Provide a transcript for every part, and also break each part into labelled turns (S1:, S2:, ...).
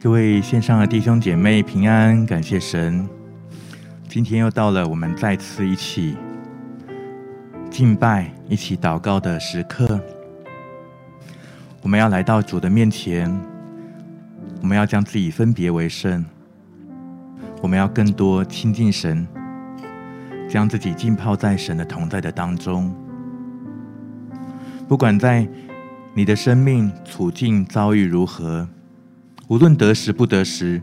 S1: 各位线上的弟兄姐妹平安，感谢神。今天又到了我们再次一起敬拜、一起祷告的时刻。我们要来到主的面前，我们要将自己分别为圣，我们要更多亲近神，将自己浸泡在神的同在的当中。不管在你的生命处境遭遇如何。无论得时不得时，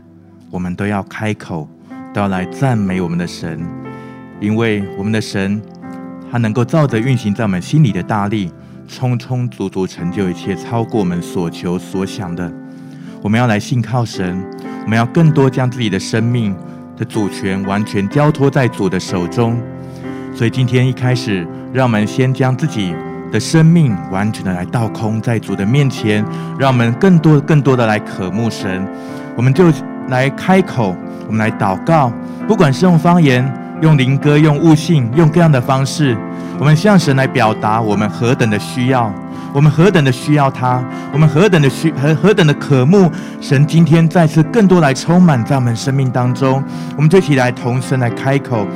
S1: 我们都要开口，都要来赞美我们的神，因为我们的神，他能够照着运行在我们心里的大力，充充足足成就一切，超过我们所求所想的。我们要来信靠神，我们要更多将自己的生命的主权完全交托在主的手中。所以今天一开始，让我们先将自己。的生命完全的来倒空在主的面前，让我们更多更多的来渴慕神，我们就来开口，我们来祷告，不管是用方言、用灵歌、用悟性、用各样的方式，我们向神来表达我们何等的需要，我们何等的需要他，我们何等的需何何等的渴慕神，今天再次更多来充满在我们生命当中，我们就一起来同声来开口。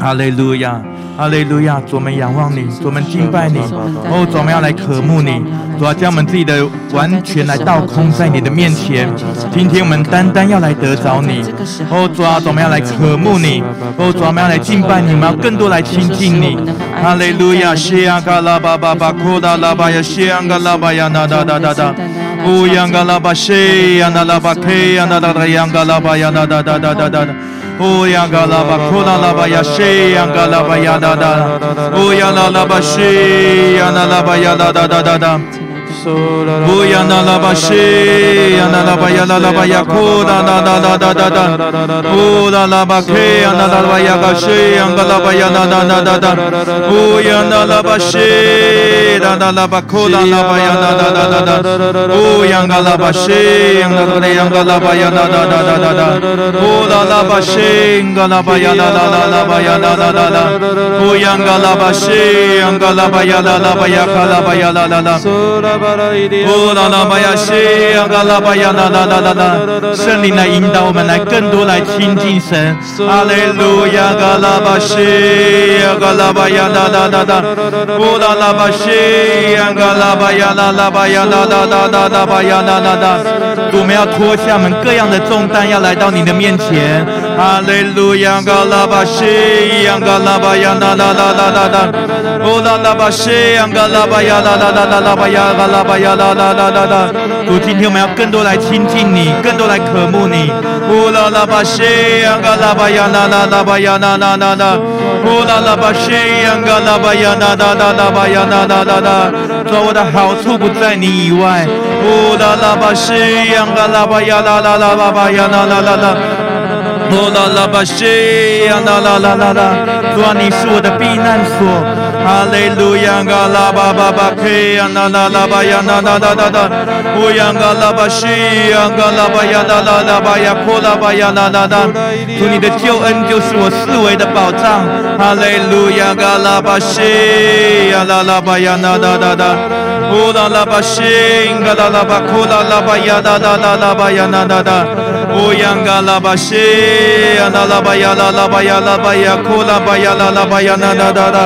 S1: 哈利路亚，哈利路亚！主，我们仰望你，主，我们敬拜你。哦，主，我们要来渴慕你，主要将我们自己的完全来倒空在你的面前。今天我们单单要来得着你。哦，主啊，主，我们要来渴慕你。哦，主，我们要来敬拜你，我们要更多来亲近你。哈利路亚，西呀嘎拉巴巴巴库达拉巴呀，西呀嘎拉巴呀，那哒哒哒哒。乌央嘎拉巴西呀，那拉巴 K 呀，那哒哒央嘎拉巴呀，那哒哒哒哒哒。乌央嘎拉巴库达拉巴呀，西央嘎拉巴呀，那哒。乌央拉拉巴西呀，那拉巴呀，那哒哒哒哒。乌央那拉巴西呀，那拉巴呀，那拉巴呀，库达那哒哒哒哒哒。乌拉拉巴 K 呀，那拉巴呀，嘎西央嘎拉巴呀，那哒哒哒哒。乌央那拉巴西，那那拉巴库达拉巴呀，那哒哒哒哒。乌央嘎拉，那那央嘎拉巴呀，哒哒哒哒哒。乌拉拉巴西，嘎拉巴呀，那那那拉巴呀，那哒哒哒。乌央嘎拉巴西，嘎拉巴呀，那拉巴呀，嘎拉巴呀，那那那。哦，拉拉巴呀西，嘎拉巴呀，拉拉拉拉拉，圣灵来引导我们，来更多来亲近神。哈利路亚，嘎拉巴西，嘎拉巴呀，拉拉拉拉，哦，拉拉巴西，嘎拉巴呀，拉拉巴呀，拉拉拉拉拉巴呀，拉拉拉。我们要脱下我们各样的重担，要来到你的面前。哈利路亚，嘎拉巴西，嘎拉巴呀，拉拉拉拉拉拉，哦，拉拉巴西，嘎拉巴呀，拉拉拉拉拉巴呀，嘎拉。巴呀啦啦啦啦啦！主，今天我们要更多来亲近你，更多来渴慕你。乌拉拉巴西呀嘎拉巴呀啦啦啦巴呀啦啦啦啦！乌拉拉巴西呀嘎拉巴呀啦啦啦啦巴呀啦啦啦啦！主，我的好处不在你以外。乌拉拉巴西呀嘎拉巴呀啦啦啦巴呀啦啦啦啦！乌拉拉巴西呀啦啦啦啦啦！主啊，你是我的避难所。哈利路亚，嘎拉巴巴巴克呀，那那拉巴呀，那那那那那，乌呀嘎拉巴西呀，嘎拉巴呀，啦啦啦巴呀，库拉巴呀，啦啦啦，主你的救恩就是我四围的保障。哈利路亚，嘎拉巴西呀，啦啦巴呀，那那那那，乌拉拉巴西，嘎啦啦巴库啦啦巴呀，啦啦啦啦巴呀，啦啦啦，Oyanga la bashe, analabaya la la baya la baya, kola baya la la baya na na da da.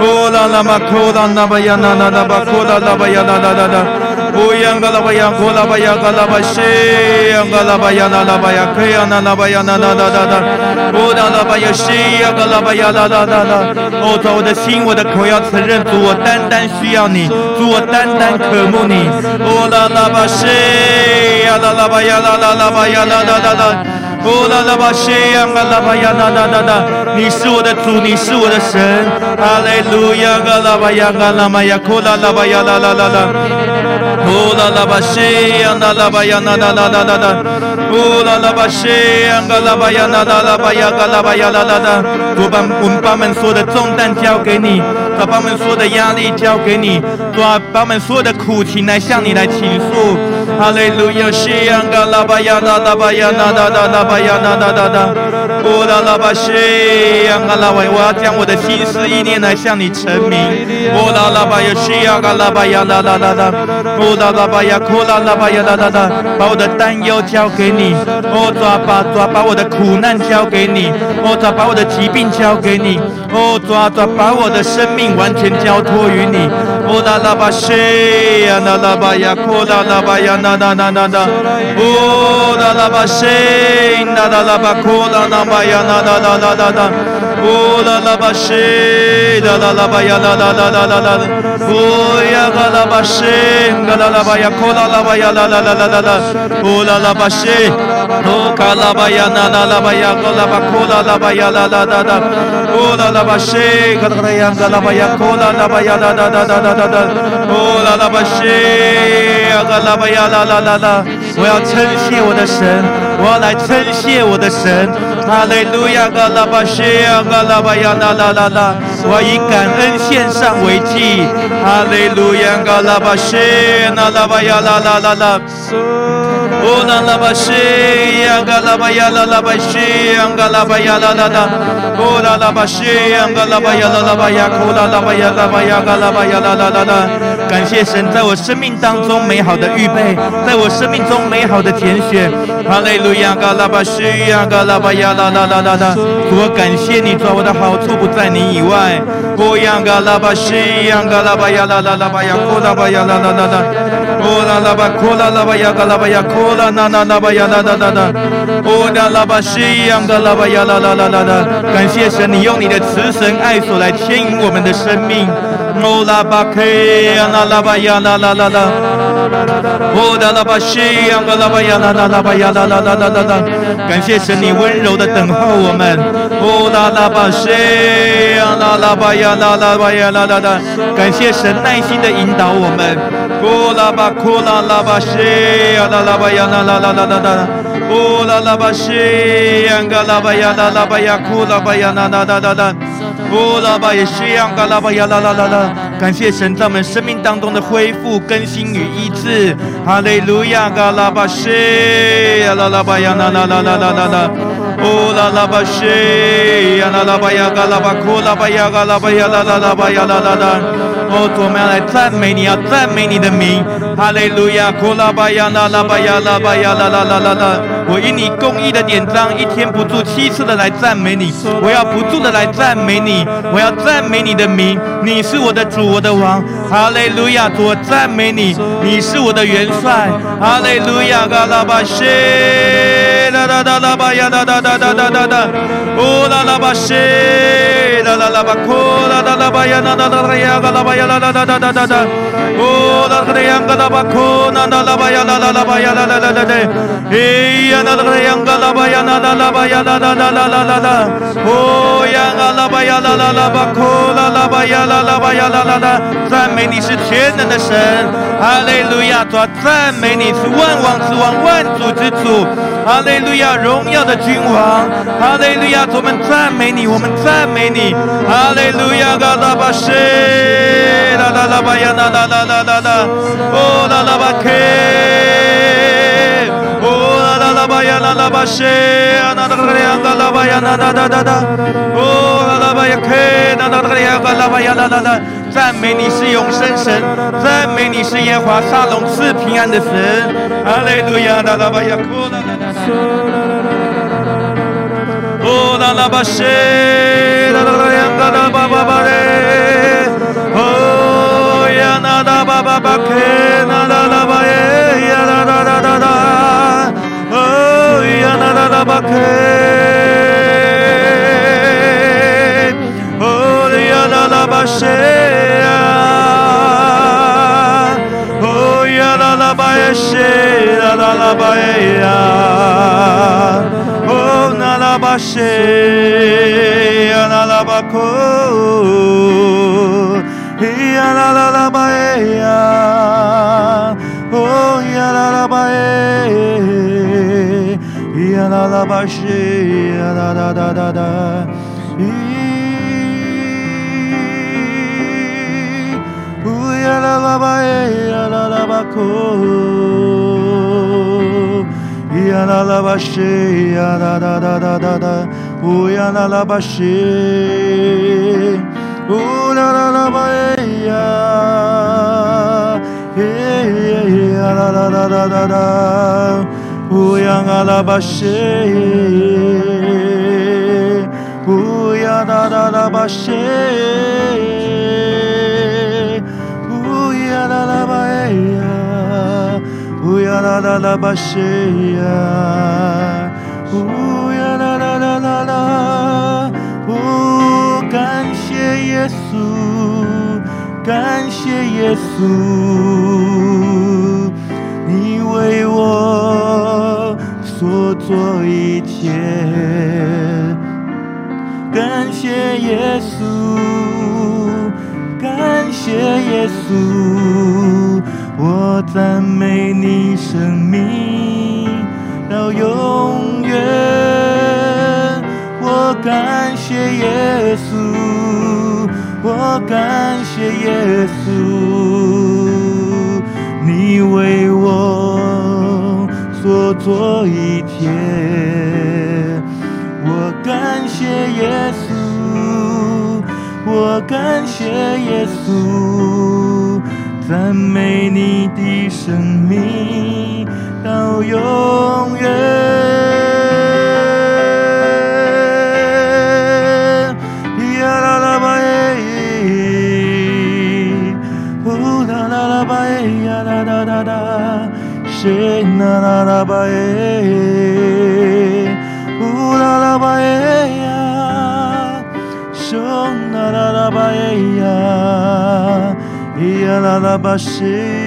S1: Ola la makola na baya na na na bakola la baya na da da da. 呼扬嘎拉巴呀，呼拉巴呀，嘎拉巴西，呀嘎拉巴呀，那拉巴呀，克拉拉巴呀，那那拉那那，呼拉拉巴呀，西呀，嘎拉巴呀，拉拉拉拉。哦，在我的心，我的口要承认，主我单单需要你，主我单单渴慕你。呼拉拉巴西呀，啦啦巴呀，啦啦拉巴呀，啦啦啦拉。呼啦啦巴西呀，嘎啦巴呀，啦啦啦啦。你是我的主，你是我的神。哈利路亚，嘎啦巴呀，嘎拉巴呀，呼拉拉巴呀，拉拉拉拉。哦，拉拉巴西呀，那拉巴呀，那那那那那那，哦，拉拉巴西呀，嘎拉巴呀，那那拉巴呀，嘎拉巴呀，啦啦啦，我把我们把我们所有的重担交给你，把我们所有的压力交给你，把把我们所有的苦情来向你来倾诉，哈利路亚，西呀，嘎拉巴呀，那拉巴呀，那那那那。巴呀呐呐呐呐，乌拉拉巴西呀嘎拉巴，我要将我的心思意念来向你陈明。乌拉拉巴呀西呀嘎拉巴呀啦啦啦啦，乌啦啦巴呀，哭啦啦巴呀啦啦啦，把我的担忧交给你，哦，主啊，把主啊，把我的苦难交给你，哦，主啊，把我的疾病交给你，哦，主啊，主啊，把我的生命完全交托于你，哦，啦啦巴西呀，啦啦巴呀，哭啦啦巴呀，啦啦啦啦啦，哦，啦啦巴西，啦啦啦巴哭啦啦巴呀，啦啦啦啦啦啦，哦，啦啦巴西，啦啦啦巴呀，啦啦啦啦啦啦，哦呀啦啦巴西，啦啦啦巴呀，哭啦啦巴呀，啦啦啦啦啦啦，哦啦啦巴西，哦卡啦巴呀，啦啦啦巴呀，哭啦巴哭啦啦巴呀，啦啦啦啦，哦啦啦巴西，卡啦卡啦呀，卡啦巴呀，哭啦我要称谢我的神，我要来称谢我的神，哈利路亚，卡啦巴西，卡啦巴呀，啦啦啦啦，我要以感恩献上为祭，哈利路亚，卡啦巴西，卡啦巴呀，啦啦啦啦。哦啦啦巴西呀，嘎啦巴呀啦啦巴西呀，嘎啦巴呀啦啦啦。哦啦啦巴西呀，嘎啦巴呀啦啦巴呀，哭啦啦巴呀啦巴呀，嘎啦巴呀啦啦啦啦。感谢神在我生命当中美好的预备，在我生命中美好的拣选。哈利路亚，嘎啦巴西呀，嘎啦巴呀啦啦啦啦啦。我感谢你，主，我的好处不在你以外。哦呀，嘎啦巴西呀，嘎啦巴呀啦啦啦巴呀，哭啦巴呀啦啦啦啦。哦啦啦巴，哭啦啦巴呀，嘎啦巴呀，哭。啦啦啦啦吧呀啦啦啦啦，哦啦啦吧西洋的啦吧呀啦啦啦啦啦，感谢神，你用你的慈神爱所来牵引我们的生命。哦啦吧克呀啦啦吧呀啦啦啦啦，哦啦啦吧西洋的啦吧呀啦啦啦吧呀啦啦啦啦啦啦，感谢神，你温柔的等候我们。哦啦啦吧西洋啦啦吧呀啦啦吧呀啦啦啦，感谢神耐心的引导我们。哦啦吧哭啦啦吧西呀啦啦吧呀。啦啦啦啦啦啦，哦啦啦吧西呀嘎啦吧呀啦啦吧呀哭啦吧呀啦啦啦啦啦，哦啦吧西呀嘎啦吧呀啦啦啦啦，感谢神在我们生命当中的恢复、更新与医治，哈利路亚嘎拉巴西呀啦啦吧呀啦啦啦啦啦啦啦，哦啦啦吧西呀啦啦吧呀嘎啦巴库啦吧呀嘎啦吧呀啦啦啦吧呀啦啦啦，哦，我们要来赞美你，要赞美你的名，哈利路亚哭啦吧呀啦啦吧呀啦。巴呀啦啦啦啦啦！我因你公义的典章，一天不住七次的来赞美你。我要不住的来赞美你，我要赞美你的名。你是我的主，我的王。哈利路亚！我赞美你，你是我的元帅。哈利路亚！嘎拉巴西，啦啦啦啦巴呀啦啦啦啦啦啦，哦啦啦巴西，啦啦啦巴库，啦啦啦巴呀啦啦啦呀，嘎拉巴呀啦啦啦啦啦啦，哦啦啦呀嘎拉巴库，啦啦啦巴呀啦啦啦巴呀啦啦啦。啦啦，哎呀啦啦啦呀，嘎啦吧呀啦啦啦吧呀啦啦啦啦啦啦啦，哦呀啦吧呀啦啦啦吧，哭啦啦吧呀啦啦吧呀啦啦啦，赞美你是全能的神，哈利路亚，主赞美你是万王之王，万主之主，哈利路亚，荣耀的君王，哈利路亚，我们赞美你，我们赞美你，哈利路亚，嘎啦吧西，啦啦啦吧呀啦啦啦啦啦啦，哦啦啦吧开。啦吧呀啦啦吧西呀啦啦呀啦啦吧呀啦啦啦啦啦，哦啦啦吧呀开啦啦啦呀啦吧呀啦啦啦，赞美你是永生神，赞美你是耶和华沙龙赐平安的神，哈利路亚啦啦吧呀哭啦啦啦啦，哦啦啦吧西啦啦啦呀啦啦吧吧吧嘞，哦呀啦啦吧吧吧开啦啦啦吧耶呀啦啦啦啦啦。呀啦啦啦吧开，哦呀啦啦吧西呀，哦呀啦啦吧耶西，啦啦啦吧耶呀，哦那啦吧西呀啦啦吧库，呀啦啦啦吧耶呀，哦呀啦啦吧耶。呀啦啦吧西呀啦啦啦啦啦，咿，呜呀啦啦吧耶呀啦啦吧库，呀啦啦吧西呀啦啦啦啦啦啦，呜呀啦啦吧西，呜啦啦啦吧耶呀，耶耶耶。啦啦啦啦啦啦，啦啦啦巴谢呀，乌呀啦啦啦啦啦，哦，感谢耶稣，感谢耶稣。你为我所做一切，感谢耶稣，感谢耶稣，我赞美你生命到永远，我感谢耶稣，我感谢耶稣。你为我所做一切，我感谢耶稣，我感谢耶稣，赞美你的生命到永远。谁那拉拉巴耶，乌拉拉巴耶呀，熊那拉拉巴耶呀，咿呀拉拉巴西，乌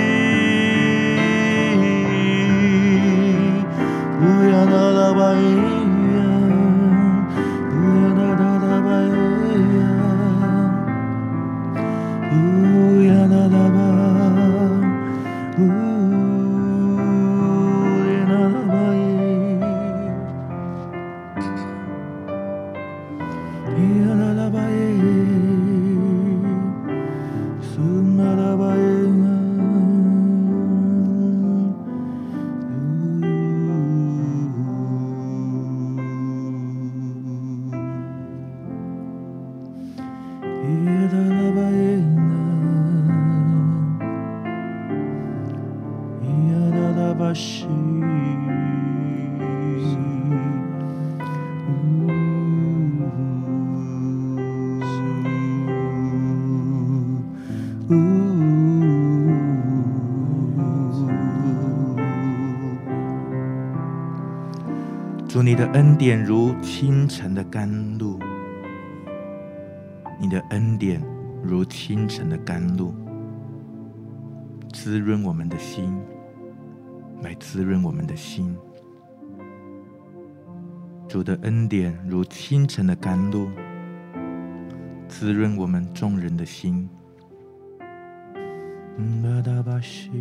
S1: 主，你的恩典如清晨的甘露，你的恩典如清晨的甘露，滋润我们的心，来滋润我们的心。主的恩典如清晨的甘露，滋润我们众人的心。嗯巴达巴西。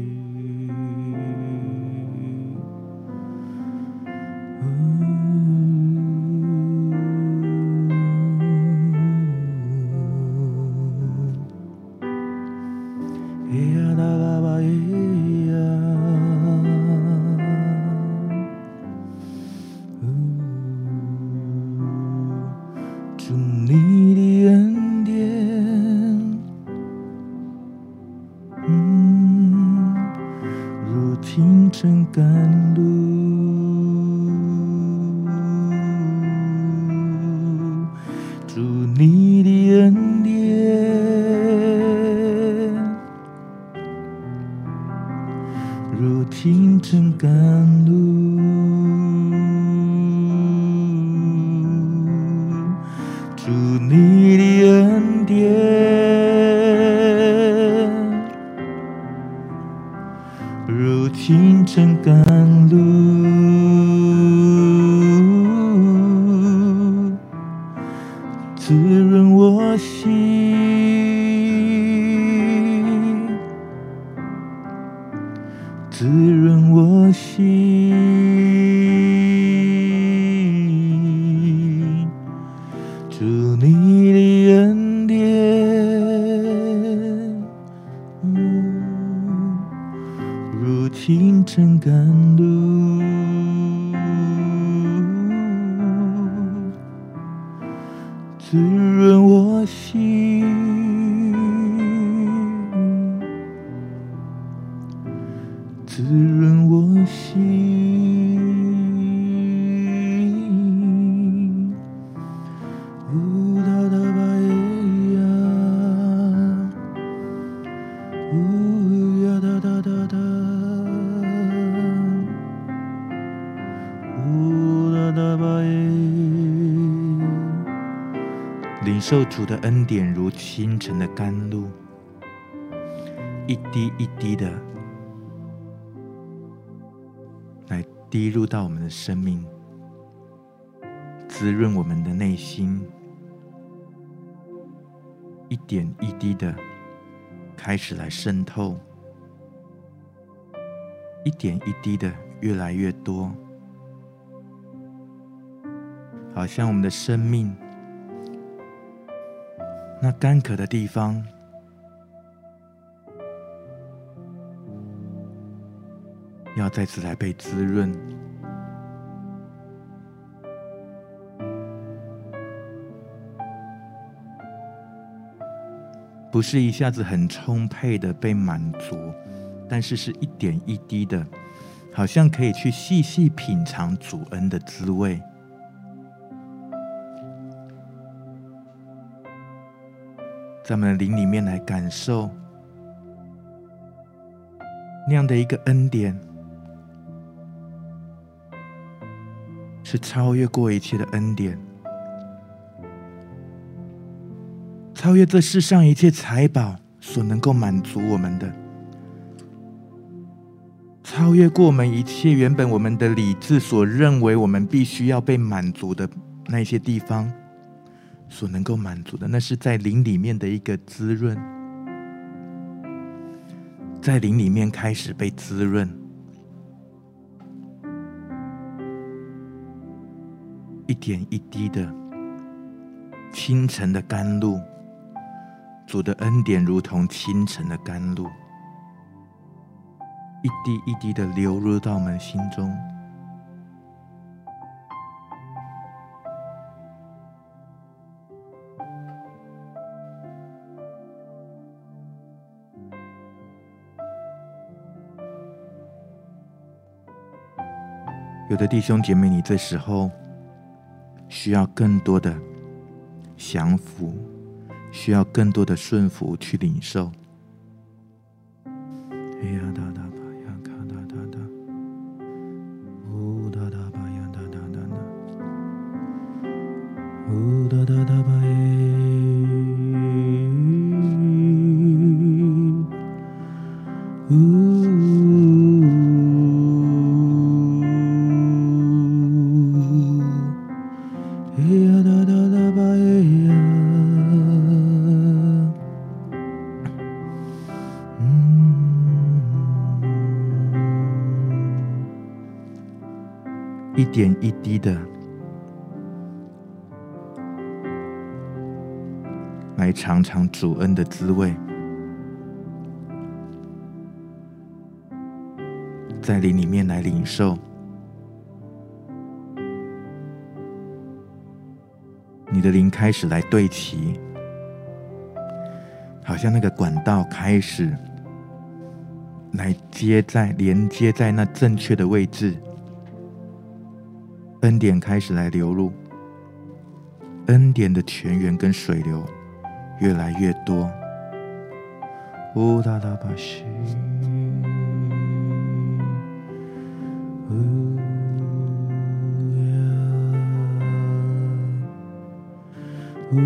S1: 祝你的恩典。如清晨甘露主的恩典如清晨的甘露，一滴一滴的来滴入到我们的生命，滋润我们的内心，一点一滴的开始来渗透，一点一滴的越来越多，好像我们的生命。那干渴的地方，要再次来被滋润，不是一下子很充沛的被满足，但是是一点一滴的，好像可以去细细品尝主恩的滋味。在我们的灵里面来感受那样的一个恩典，是超越过一切的恩典，超越这世上一切财宝所能够满足我们的，超越过我们一切原本我们的理智所认为我们必须要被满足的那些地方。所能够满足的，那是在灵里面的一个滋润，在灵里面开始被滋润，一点一滴的清晨的甘露，主的恩典如同清晨的甘露，一滴一滴的流入到我们心中。有的弟兄姐妹，你这时候需要更多的降服，需要更多的顺服去领受。哎呀滋味，在灵里面来领受，你的灵开始来对齐，好像那个管道开始来接在连接在那正确的位置。恩典开始来流入，恩典的泉源跟水流越来越多。呜哒哒吧西，呜呀，呜。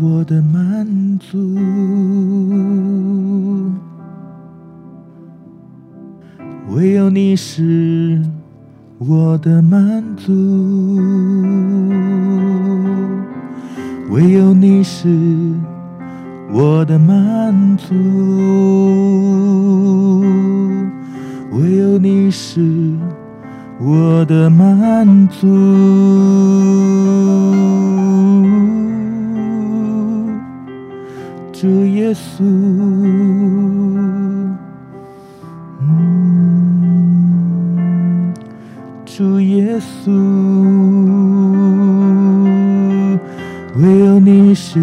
S2: 我的满唯有你是我的满足，
S1: 唯有你是我的满足，唯有你是我的满足。主耶稣。耶稣唯有你是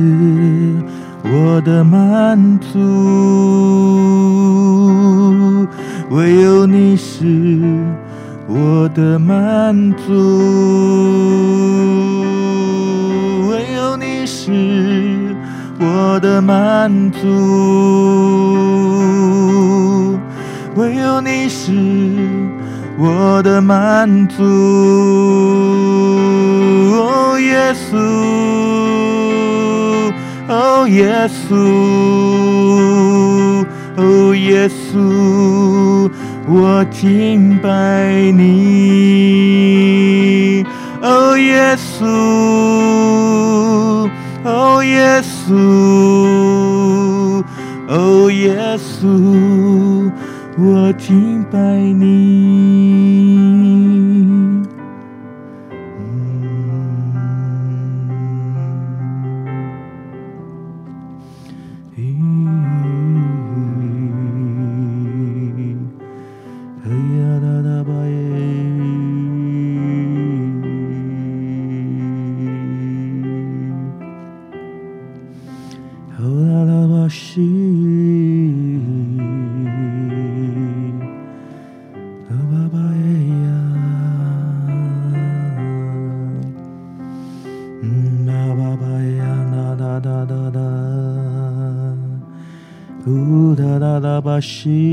S1: 我的满足唯有你是我的满足唯有你是我的满足唯有你是我的满足，哦，耶稣，哦，耶稣，哦，耶稣，我敬拜你，哦，耶稣。哦，耶稣，哦，耶稣，我敬拜你。心。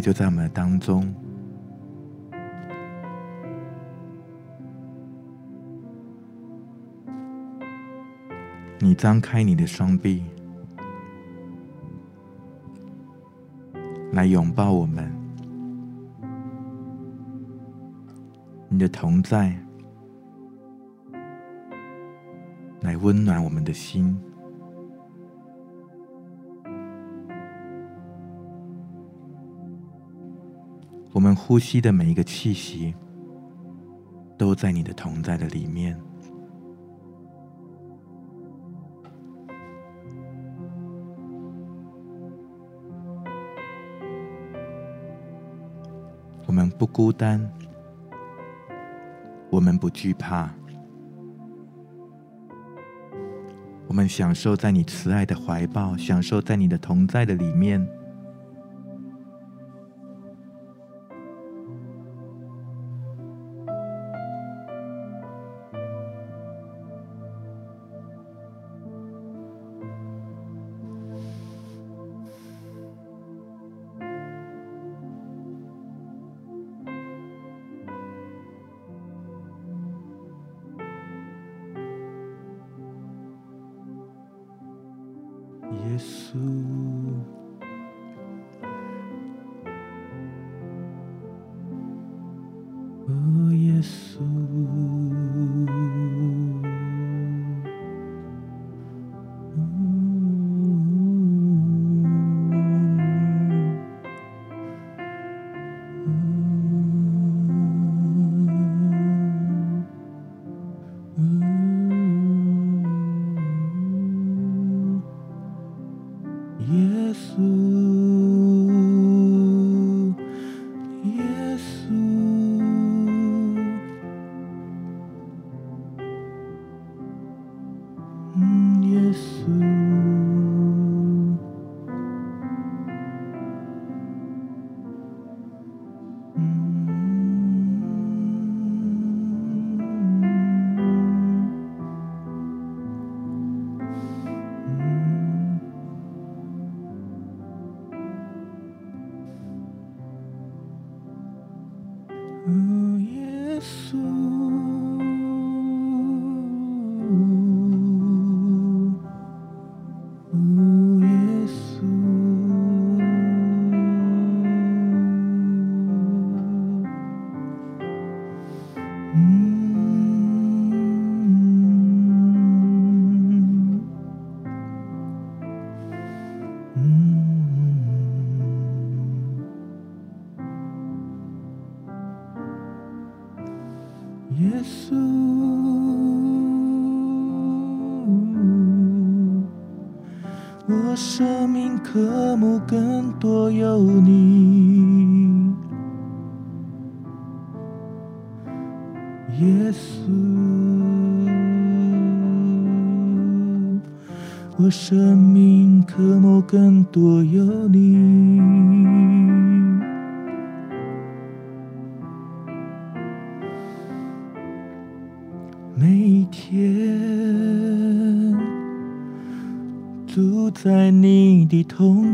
S1: 就在我们的当中。你张开你的双臂，来拥抱我们。你的同在，来温暖我们的心。我们呼吸的每一个气息，都在你的同在的里面。我们不孤单，我们不惧怕，我们享受在你慈爱的怀抱，享受在你的同在的里面。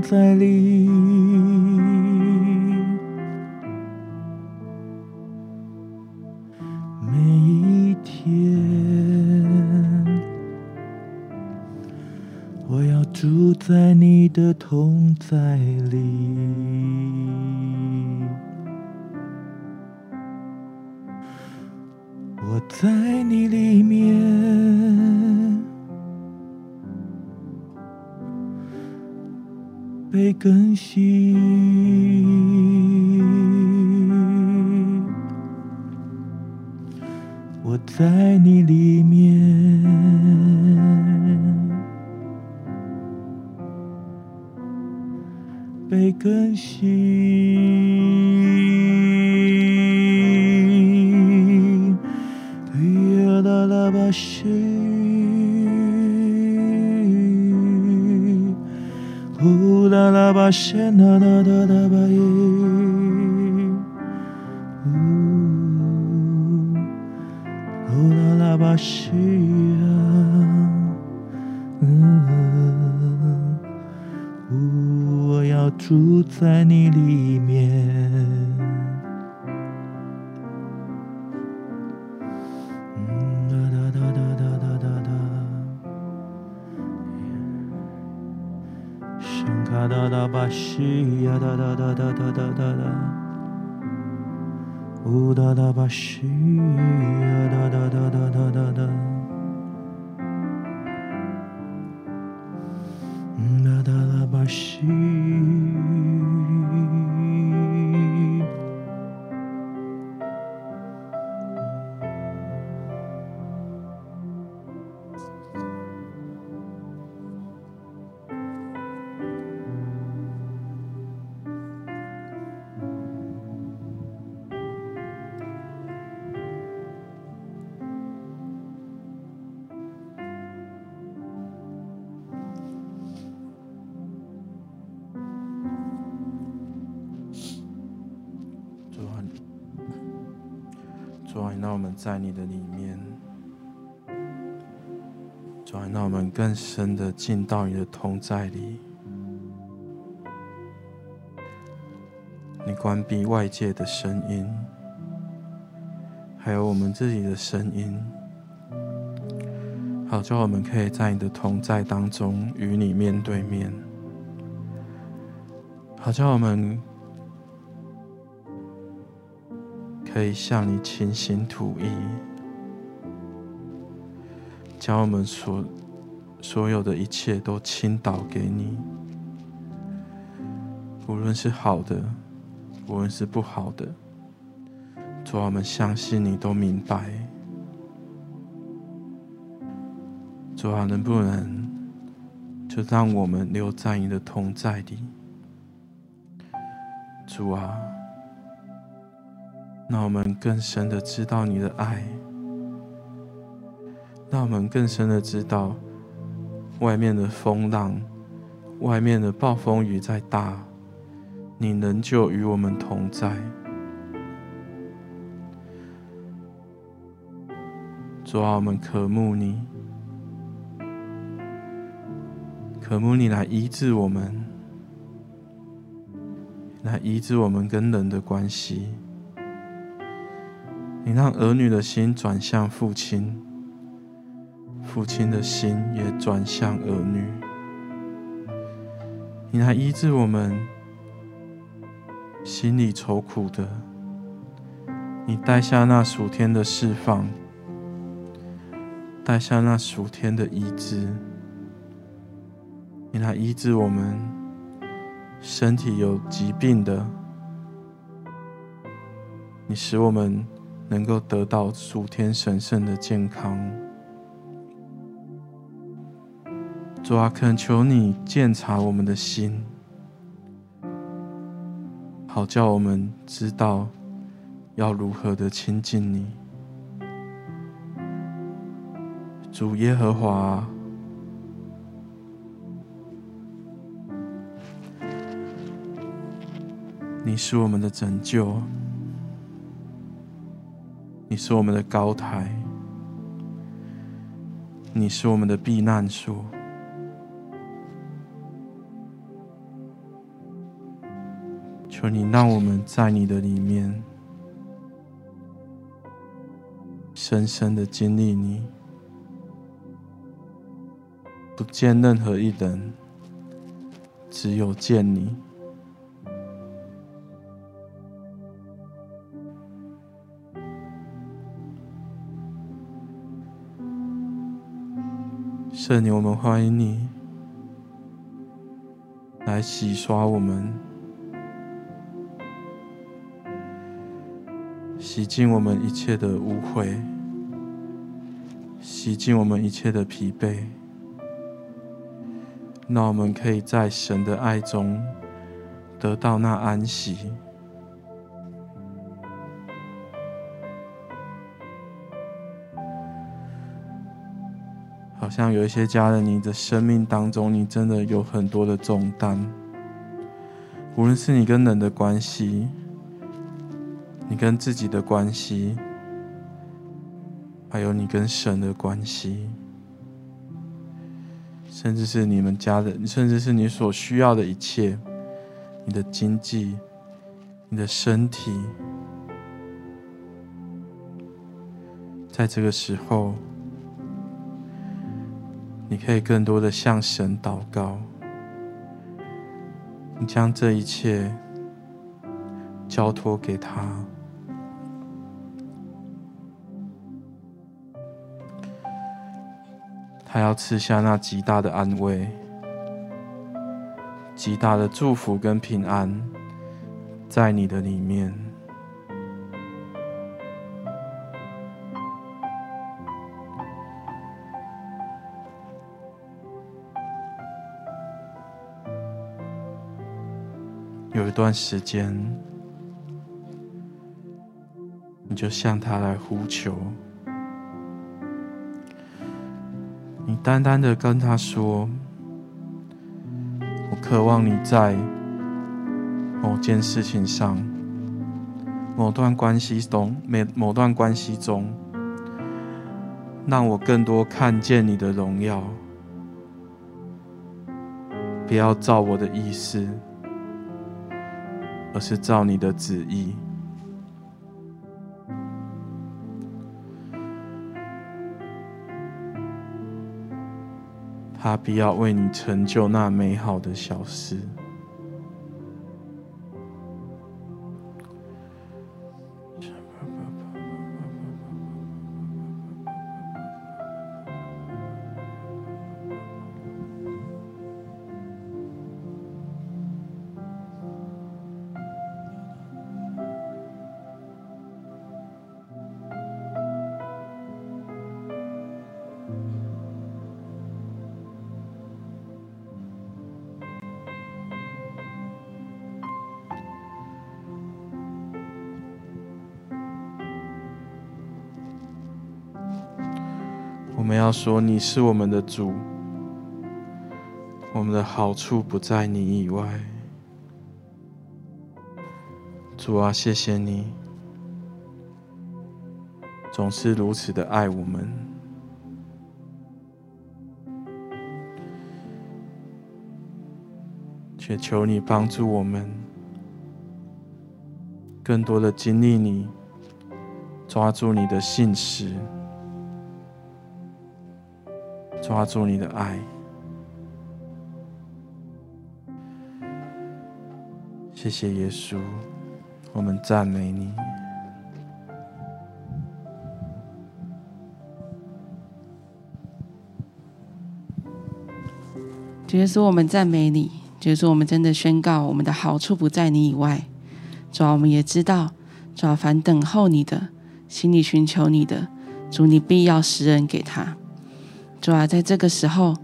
S1: 在里，每一天。我要住在你的同在里，我在你里面被更新，我在你里面。被更新，I na na da da 我是让我们在你的里面，主啊，让我们更深的进到你的同在里。你关闭外界的声音，还有我们自己的声音，好叫我们可以在你的同在当中与你面对面，好叫我们。可以向你倾心吐意，将我们所所有的一切都倾倒给你，无论是好的，无论是不好的，主，我们相信你都明白。主啊，能不能就让我们留在你的同在里？主啊。让我们更深的知道你的爱，让我们更深的知道，外面的风浪，外面的暴风雨再大，你仍旧与我们同在。主啊，我们渴慕你，渴慕你来医治我们，来医治我们跟人的关系。你让儿女的心转向父亲，父亲的心也转向儿女。你来医治我们心里愁苦的，你带下那暑天的释放，带下那暑天的医治。你来医治我们身体有疾病的，你使我们。能够得到属天神圣的健康，
S2: 主啊，恳求你鉴察我们的心，好叫我们知道要如何的亲近你。主耶和华，你是我们的拯救，你是我们的高台，你是我们的避难所。求你让我们在你的里面，深深的经历你。不见任何一人，只有见你。圣灵，我们欢迎你。来洗刷我们，洗净我们一切的污秽，洗净我们一切的疲惫。让我们可以在神的爱中得到那安息，好像有一些家人，你的生命当中，你真的有很多的重担，无论是你跟人的关系，你跟自己的关系，还有你跟神的关系。甚至是你们家的，甚至是你所需要的一切，你的经济，你的身体，在这个时候，你可以更多的向神祷告，你将这一切交托给他。他要赐下那极大的安慰、极大的祝福跟平安，在你的里面。段时间，你就向他来呼求。你单单的跟他说：“我渴望你在某件事情上、某段关系中、每某段关系中，让我更多看见你的荣耀。不要照我的意思，而是照你的旨意。”他必要为你成就那美好的小事。要说，你是我们的主，我们的好处不在你以外。主啊，谢谢你，总是如此的爱我们，却求你帮助我们，更多的经历你，抓住你的信实。抓住你的爱，谢谢耶稣，我们赞美你。
S3: 耶稣，我们赞美你。耶稣，我们真的宣告，我们的好处不在你以外。主啊，我们也知道，主啊，凡等候你的，心里寻求你的，主你必要施恩给他。主啊，在这个时候，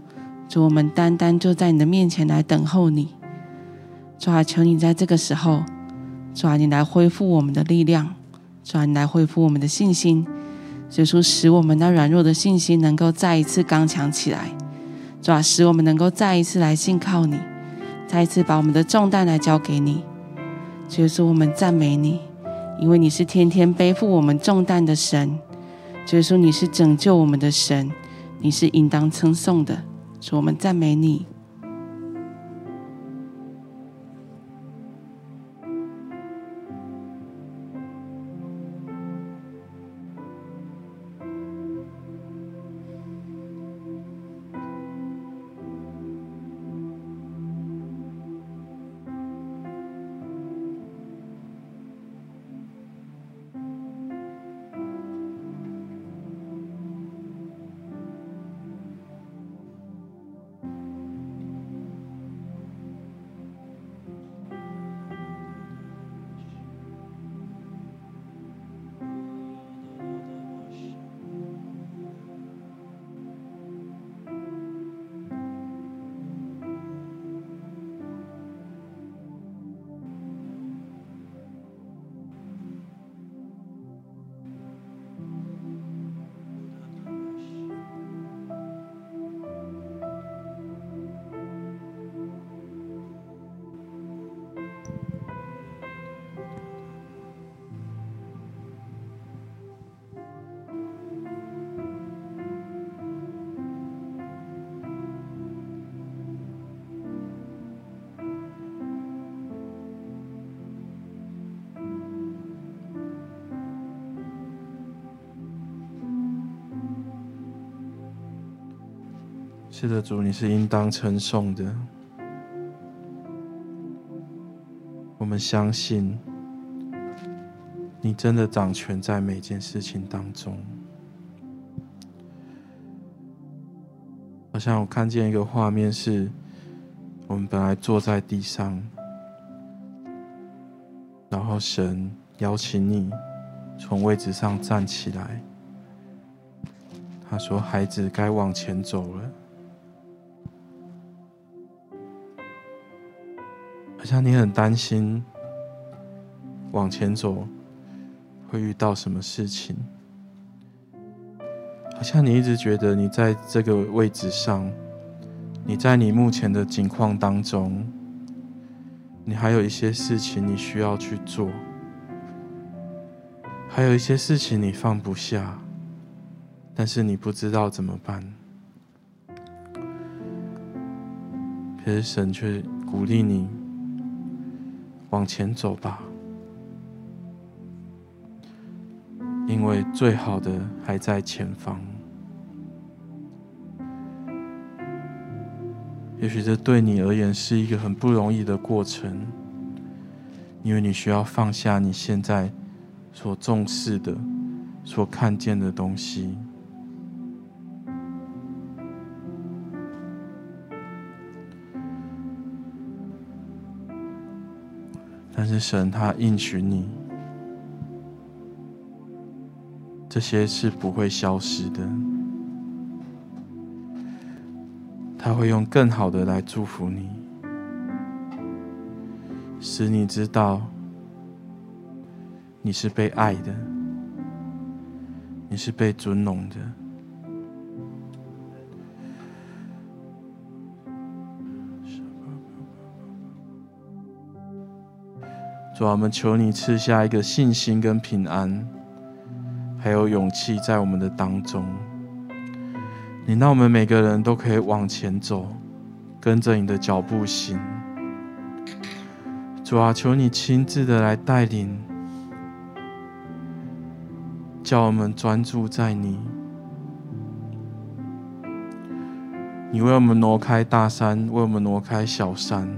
S3: 主，我们单单就在你的面前来等候你。主啊，求你在这个时候，主啊，你来恢复我们的力量，主啊，你来恢复我们的信心，耶稣使我们那软弱的信心能够再一次刚强起来。主啊，使我们能够再一次来信靠你，再一次把我们的重担来交给你。所以说，我们赞美你，因为你是天天背负我们重担的神。所以说，你是拯救我们的神，你是应当称颂的。说，我们赞美你。
S2: 是的，主，你是应当称颂的。我们相信，你真的掌权在每件事情当中。好像我看见一个画面，是我们本来坐在地上，然后神邀请你从位置上站起来。他说：“孩子，该往前走了。”像你很担心往前走会遇到什么事情，好像你一直觉得你在这个位置上，你在你目前的境况当中，你还有一些事情你需要去做，还有一些事情你放不下，但是你不知道怎么办。可是神却鼓励你。往前走吧，因为最好的还在前方。也许这对你而言是一个很不容易的过程，因为你需要放下你现在所重视的、所看见的东西。是神他应许你，这些是不会消失的，他会用更好的来祝福你，使你知道你是被爱的，你是被尊荣的。主啊，我们求你赐下一个信心跟平安，还有勇气在我们的当中。你让我们每个人都可以往前走，跟着你的脚步行。主啊，求你亲自的来带领，叫我们专注在你。你为我们挪开大山，为我们挪开小山。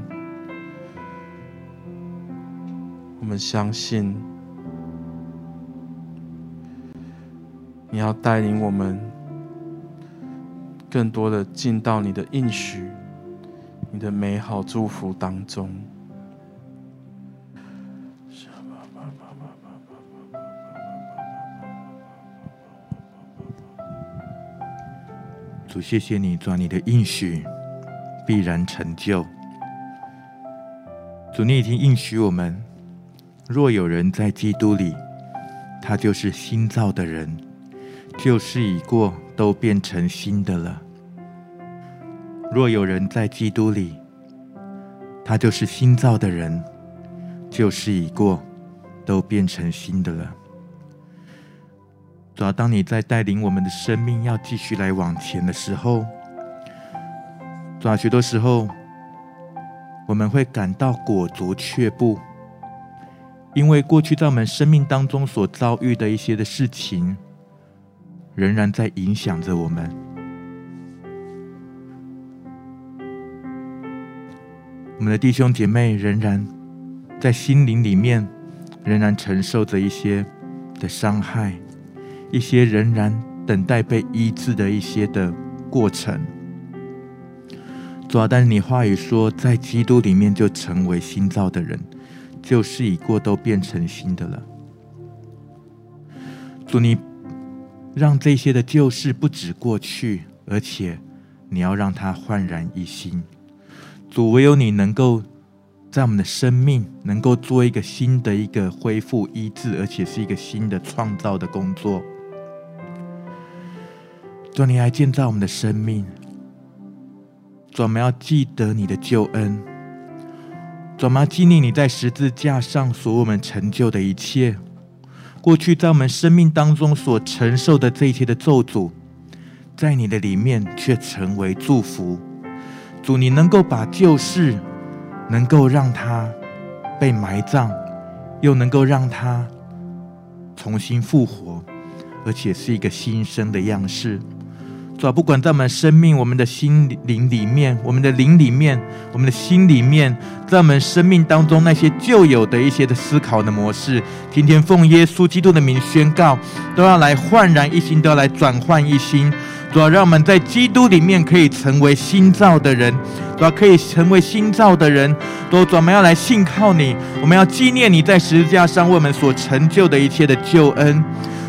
S2: 相信，你要带领我们更多的进到你的应许、你的美好祝福当中。
S1: 主，谢谢你，主，你的应许必然成就。主，你已经应许我们，若有人在基督里，他就是新造的人，旧事已过，都变成新的了。若有人在基督里，他就是新造的人，旧事已过，都变成新的了。主要当你在带领我们的生命要继续来往前的时候，主要许多时候我们会感到裹足却步，因为过去在我们生命当中所遭遇的一些的事情，仍然在影响着我们。我们的弟兄姐妹仍然在心灵里面，仍然承受着一些的伤害。一些仍然等待被医治的一些的过程，主啊，但是你话语说，在基督里面就成为新造的人，旧事已过，都变成新的了。主，你让这些的旧事不止过去，而且你要让它焕然一新。主，唯有你能够在我们的生命能够做一个新的一个恢复医治，而且是一个新的创造的工作。主，你来建造我们的生命。主，我们要记得你的救恩。怎么纪念你在十字架上所我们成就的一切。过去在我们生命当中所承受的这一切的咒诅，在你的里面却成为祝福。主，你能够把旧事，能够让它被埋葬，又能够让它重新复活，而且是一个新生的样式。主啊，不管在我们生命、我们的心灵里面、我们的灵里面、我们的心里面，在我们生命当中那些旧有的一些的思考的模式，今天奉耶稣基督的名宣告，都要来焕然一新，都要来转换一新。主啊，让我们在基督里面可以成为新造的人，主啊，可以成为新造的人。主啊，我们要来信靠你，我们要纪念你在十字架上为我们所成就的一切的救恩。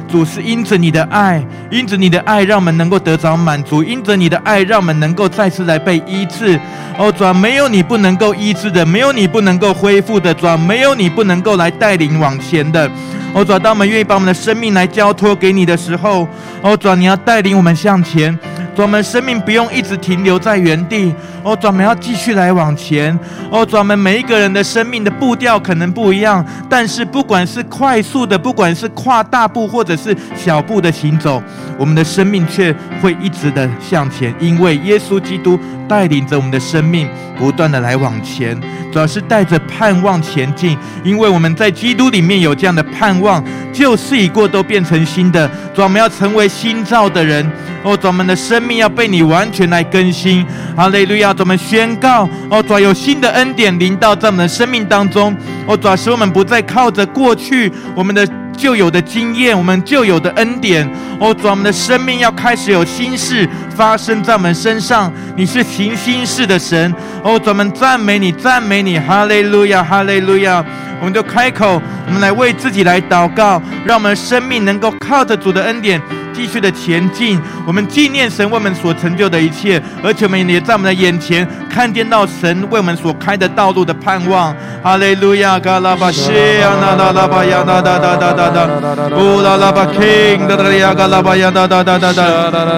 S1: 主是因着你的爱，因着你的爱，让我们能够得着满足；因着你的爱，让我们能够再次来被医治。哦，主啊，没有你不能够医治的，没有你不能够恢复的，主啊，没有你不能够来带领往前的。哦，主啊，当我们愿意把我们的生命来交托给你的时候，哦，主啊，你要带领我们向前。主，我们生命不用一直停留在原地。哦，主，我们要继续来往前。哦，主，我们每一个人的生命的步调可能不一样，但是不管是快速的，不管是跨大步或者是小步的行走，我们的生命却会一直的向前，因为耶稣基督带领着我们的生命不断的来往前，主要是带着盼望前进，因为我们在基督里面有这样的盼望，旧事已过，都变成新的。主，我们要成为新造的人。哦，主，我们的生命要被你完全来更新。哈利路亚！主，我们宣告，哦，主，有新的恩典临到在我们的生命当中。哦，主，使我们不再靠着过去我们的旧有的经验，我们旧有的恩典。哦，主，我们的生命要开始有新事发生在我们身上。你是行新事的神。哦，主，我们赞美你，赞美你。哈利路亚，哈利路亚！我们就开口，我们来为自己来祷告，让我们生命能够靠着主的恩典。继续的前进，我们纪念神为我们所成就的一切，而且我们也在我们的眼前看见到神为我们所开的道路的盼望。哈利路亚！嘎拉巴西亚那拉拉巴亚那哒哒哒哒哒，乌拉拉巴 king 哒哒呀嘎拉巴亚哒哒哒哒哒，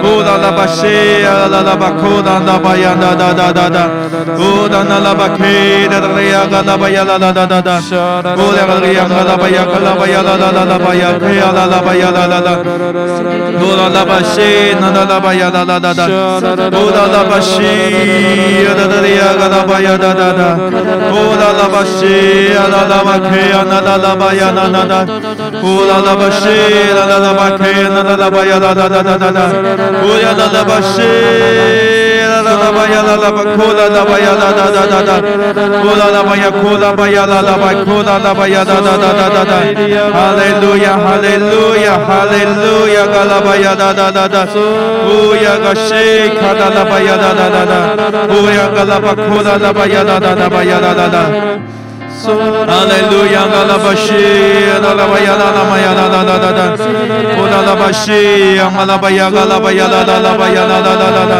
S1: 乌拉拉巴西亚拉拉巴库哒哒巴亚哒哒哒哒哒，乌拉那拉巴 king 哒哒呀嘎拉巴亚哒哒哒哒哒，乌拉嘎拉巴呀嘎拉巴呀哒哒哒哒巴呀，嘿呀拉拉巴呀哒哒哒。乌拉拉，拉拉，乌拉拉巴西，呀哒哒呀嘎拉呀，拉拉巴，呀拉拉巴克呀那拉拉，乌拉拉巴西，那拉拉巴克呀那拉拉巴呀哒哒哒哒哒哒，乌拉拉巴西。啦啦啦啦巴库啦啦巴呀啦啦，巴呀库啦巴呀啦啦巴库啦啦巴呀啦啦啦啦啦啦，哈利路亚哈利路亚哈利路亚嘎啦巴呀啦啦啦啦，乌呀嘎西卡啦啦巴呀啦啦啦啦，乌呀嘎啦巴库啦啦巴呀啦啦啦巴呀啦啦啦。哈利路亚，阿拉巴西，阿拉巴亚，阿拉巴亚，阿拉拉拉拉，乌拉巴西，阿拉巴亚，阿拉巴亚，阿拉拉巴亚，阿拉拉拉拉，乌央阿拉 la ba ko la la ba ya na la ba ya na la la ba ya na la eh ya la la ba ya la la ba ya la ba shi ya ga la ba ya la la ba ya la da da da da da o ya ga la ba shi ya ga la ba ya la la ba ya na na da da o ya la ba shu ka da la ba ya ko la la ba ya la da da da da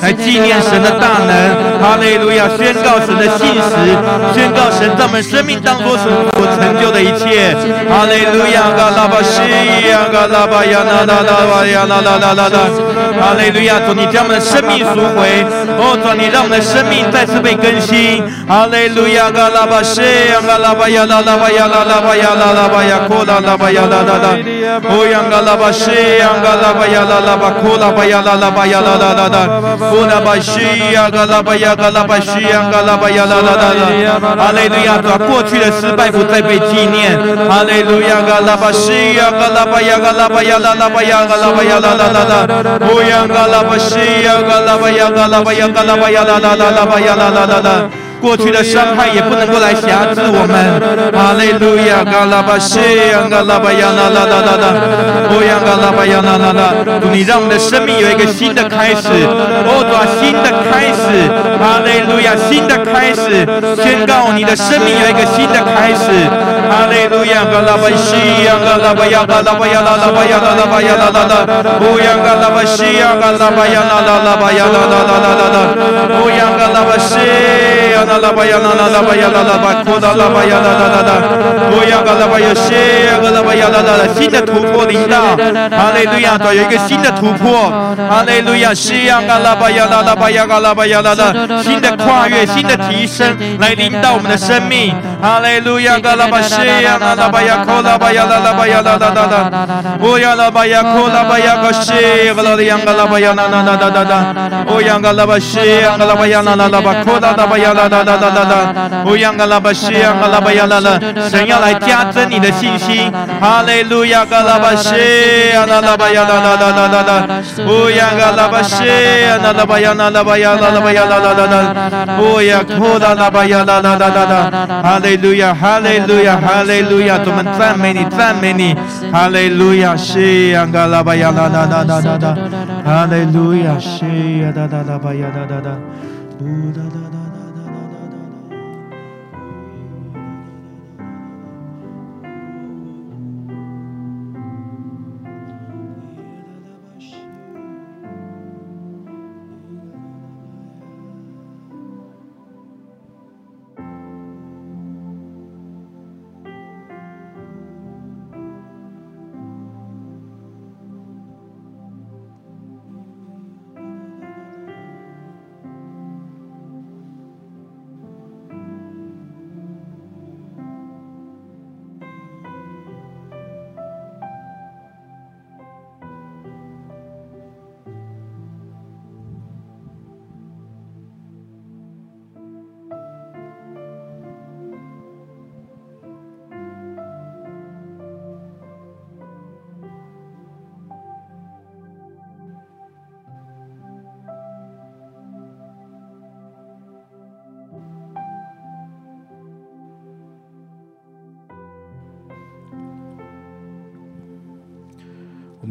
S1: 来纪念神的大能，哈利路亚！宣告神的信实，宣告神在我们生命当中所成就的一切，哈利路亚！嘎拉巴西呀，嘎拉巴呀，啦啦啦巴呀，啦啦啦啦啦，哈利路亚！主，你将我们的生命赎回，哦，主，你让我们的生命再次被更新，哈利路亚！嘎拉巴西呀，嘎拉巴呀，啦啦巴呀，啦啦巴呀，啦啦巴呀，库拉拉巴呀，啦啦啦，哦呀，嘎拉巴西呀，嘎拉巴呀，啦啦巴库拉巴呀，啦啦巴呀，啦啦啦啦。乌拉巴西呀，嘎拉巴呀，嘎拉巴西呀，嘎拉巴呀，啦啦啦啦！哈利路亚！把过去的失败不再被纪念。哈利路亚！嘎拉巴西呀，嘎拉巴呀，嘎拉巴呀，啦啦巴呀，嘎拉巴呀，啦啦啦啦！乌呀，嘎拉巴西呀，嘎拉巴呀，嘎拉巴呀，嘎拉巴呀，啦啦啦啦巴呀，啦啦啦啦！过去的伤害也不能够来辖制我们。哈利路亚，嘎拉巴西呀，嘎拉巴呀，啦啦啦啦啦，乌呀，嘎拉巴呀，啦啦啦！你让我们的生命有一个新的开始，哦，主啊，新的开始，哈利路亚，新的开始，宣告你的生命有一个新的开始。哈利路亚，嘎拉巴西呀，嘎拉巴呀，嘎拉巴呀，啦啦巴呀，啦啦巴呀，啦啦啦，乌呀，嘎拉巴西呀，嘎拉巴呀，啦啦啦巴呀，啦啦啦啦啦啦，乌呀，嘎拉巴西呀。啦啦吧呀啦啦啦吧呀啦啦吧，哭啦啦吧呀啦啦啦啦，不要噶啦吧呀，谢呀噶啦吧呀啦啦啦，新的突破临到，哈利路亚，都有一个新的突破，哈利路亚，谢呀噶啦巴呀啦啦吧呀啦吧呀啦，新的跨越，新的提升来临到我们的生命，哈利路亚，噶啦吧谢呀噶啦吧呀，哭啦吧呀啦啦吧呀啦啦啦啦，不要啦巴呀，哭啦巴呀个谢，噶啦的呀噶啦巴呀啦啦啦啦啦啦，不要噶啦吧谢呀噶啦吧呀啦啦啦吧，哭啦啦吧呀啦啦。哒哒哒哒，不要噶拉巴西呀，噶拉巴呀啦啦，神要来加增你的信心，哈利路亚，噶拉巴西呀，啦啦巴呀啦啦啦啦啦啦，不要噶拉巴西呀，啦啦巴呀啦啦巴呀啦啦巴呀啦啦啦啦，不要哭啦啦巴呀啦啦啦啦啦，哈利路亚，哈利路亚，哈利路亚，我们赞美你，赞美你，哈利路亚，西呀，噶拉巴呀啦啦啦啦啦啦，哈利路亚，西呀，哒哒哒巴呀哒哒哒，不哒
S2: 哒哒。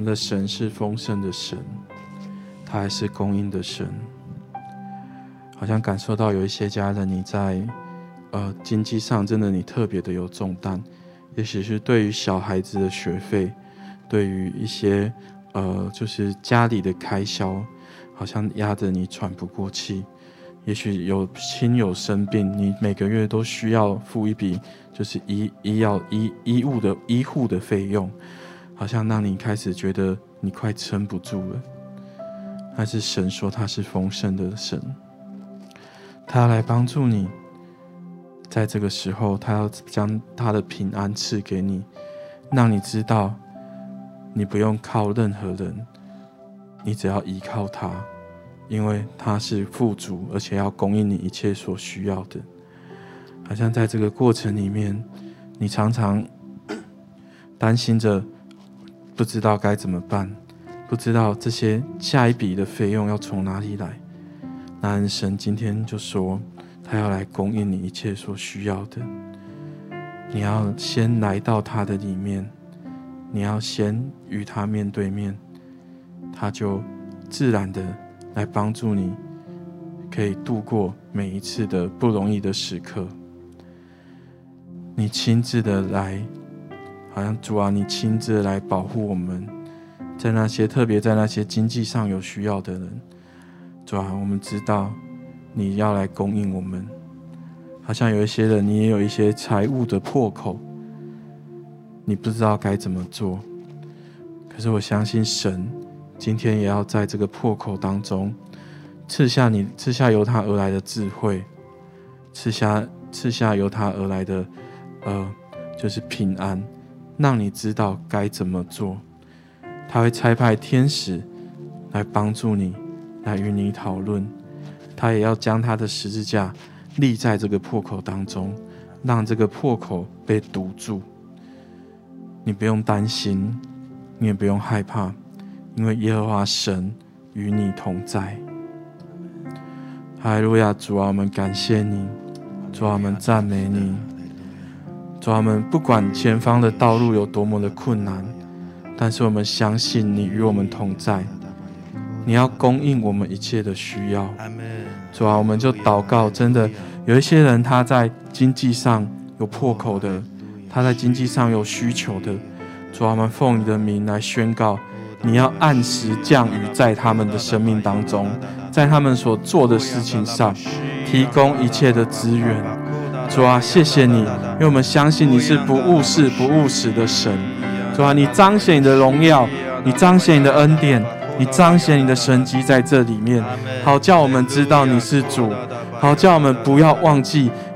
S2: 的神是丰盛的神，他还是供应的神。好像感受到有一些家人，你在呃经济上真的你特别的有重担，也许是对于小孩子的学费，对于一些呃就是家里的开销，好像压得你喘不过气。也许有亲友生病，你每个月都需要付一笔就是医医药医医物的医护的费用。好像让你开始觉得你快撑不住了，但是神说他是丰盛的神，他来帮助你，在这个时候，他要将他的平安赐给你，让你知道你不用靠任何人，你只要依靠他，因为他是富足，而且要供应你一切所需要的。好像在这个过程里面，你常常 担心着。不知道该怎么办，
S1: 不知道这些下一笔的费用要从哪里来。那神今天就说，他要来供应你一切所需要的。你要先来到他的里面，你要先与他面对面，他就自然的来帮助你，可以度过每一次的不容易的时刻。你亲自的来，好像主啊，你亲自来保护我们，在那些特别在那些经济上有需要的人，主啊，我们知道你要来供应我们。好像有一些人，你也有一些财务的破口，你不知道该怎么做。可是我相信神今天也要在这个破口当中赐下你赐下由他而来的智慧，赐下赐下由他而来的。呃，就是平安，让你知道该怎么做。他会差派天使来帮助你，来与你讨论。他也要将他的十字架立在这个破口当中，让这个破口被堵住。你不用担心，你也不用害怕，因为耶和华神与你同在。哈利路亚，主啊，我们感谢你，主啊，我们赞美你。主啊，我们不管前方的道路有多么的困难，但是我们相信你与我们同在，你要供应我们一切的需要。主啊，我们就祷告，真的有一些人他在经济上有破口的，他在经济上有需求的，主啊，我们奉你的名来宣告，你要按时降雨在他们的生命当中，在他们所做的事情上提供一切的资源。主啊，谢谢你，因为我们相信你是不误事、不误时的神。主啊，你彰显你的荣耀，你彰显你的恩典，你彰显你的神迹在这里面，好叫我们知道你是主，好叫我们不要忘记。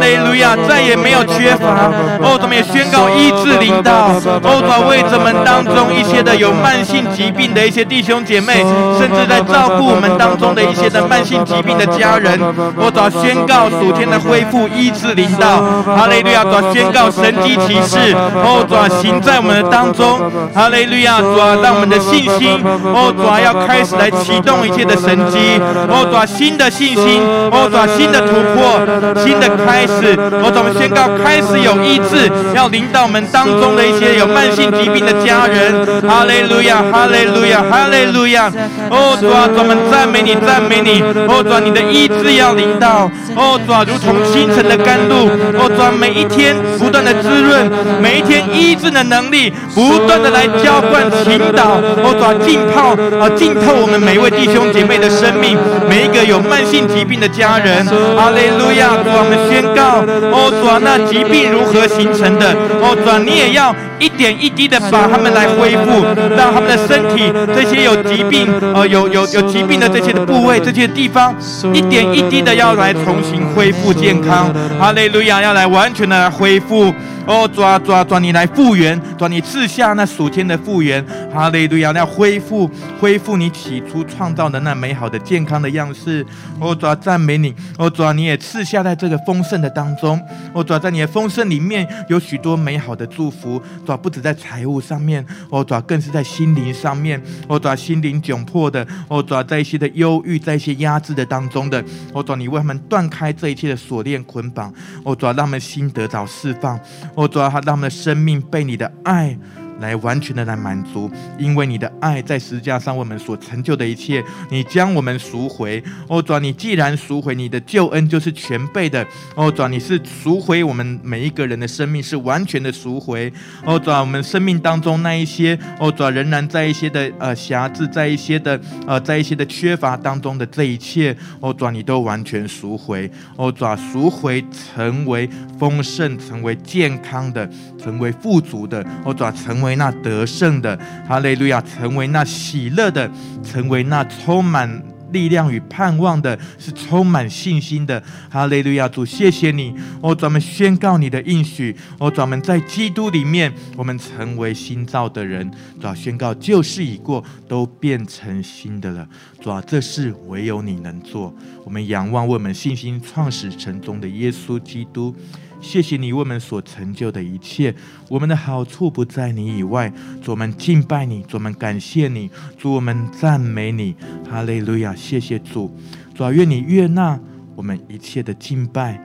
S1: 哈利路亚，再也没有缺乏。哦，我们也宣告医治领导。哦，主为着我们当中一些的有慢性疾病的一些弟兄姐妹，甚至在照顾我们当中的一些的慢性疾病的家人，我主宣告属天的恢复医治领导。哈利路亚，主宣告神迹奇事。哦，主行在我们的当中。哈利路亚，主让我们的信心，哦，主要开始来启动一切的神机。哦，主新的信心，哦，主新的突破，新的开始。是，我怎么宣告开始有医治，要领导我们当中的一些有慢性疾病的家人。哈利路亚，哈利路亚，哈利路亚。哦，主啊，我们赞美你，赞美你。哦，主啊，你的医治要领导。哦，主啊，如同清晨的甘露。哦，主啊，每一天不断的滋润，每一天医治的能力不断的来浇灌、倾倒。哦，主啊，浸泡啊，浸透我们每一位弟兄姐妹的生命，每一个有慢性疾病的家人。哈利路亚，主啊，我们宣告。哦，主啊，那疾病如何形成的？哦，主啊，你也要一点一滴的把他们来恢复，让他们的身体这些有疾病、呃，有有有疾病的这些的部位、这些地方，一点一滴的要来重新恢复健康。哈利路亚，要来完全的来恢复。哦，抓抓抓！你来复原，抓你赐下那属天的复原，哈利路亚！要恢复恢复你起初创造的那美好的健康的样式。哦，抓赞美你！哦，抓你也赐下在这个丰盛的当中。哦，抓在你的丰盛里面有许多美好的祝福。抓不止在财务上面，哦，抓更是在心灵上面。哦，抓心灵窘迫的，哦，抓在一些的忧郁，在一些压制的当中的。哦，抓你为他们断开这一切的锁链捆绑。哦，抓让他们心得着释放。我主要，他让他们的生命被你的爱。来完全的来满足，因为你的爱在十字架上为我们所成就的一切，你将我们赎回。哦，主，你既然赎回，你的救恩就是全备的。哦，主，你是赎回我们每一个人的生命，是完全的赎回。哦，主，我们生命当中那一些，哦，主，仍然在一些的呃瑕疵，在一些的呃在一些的缺乏当中的这一切，哦，主，你都完全赎回。哦，主，赎回成为丰盛，成为健康的，成为富足的。哦，主，成为。为那得胜的，哈利路亚，成为那喜乐的，成为那充满。力量与盼望的，是充满信心的。哈利路亚，主，谢谢你。哦，专门宣告你的应许。哦，专门在基督里面，我们成为新造的人。主啊，宣告旧事已过，都变成新的了。主啊，这事唯有你能做。我们仰望为我们信心创始成终的耶稣基督。谢谢你为我们所成就的一切，我们的好处不在你以外。主，我们敬拜你，主，我们感谢你，主，我们赞美你。哈利路亚！谢谢主，主啊，愿你悦纳我们一切的敬拜。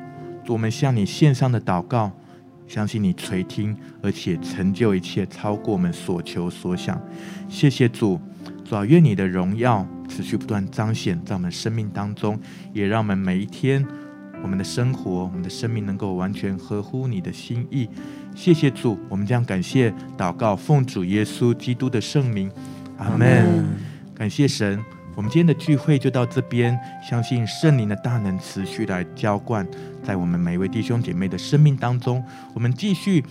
S1: 主，我们向你献上的祷告，相信你垂听，而且成就一切，超过我们所求所想。谢谢主，主啊，愿你的荣耀持续不断彰显在我们生命当中，也让我们每一天。我们的生活，我们的生命能够完全合乎你的心意。谢谢主，我们将感谢祷告，奉主耶稣基督的圣名，阿门。感谢神，我们今天的聚会就到这边。相信圣灵的大能持续来浇灌在我们每一位弟兄姐妹的生命当中。我们继续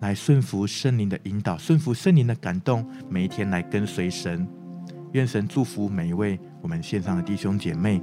S1: 来顺服圣灵的引导，顺服圣灵的感动，每一天来跟随神。愿神祝福每一位我们线上的弟兄姐妹。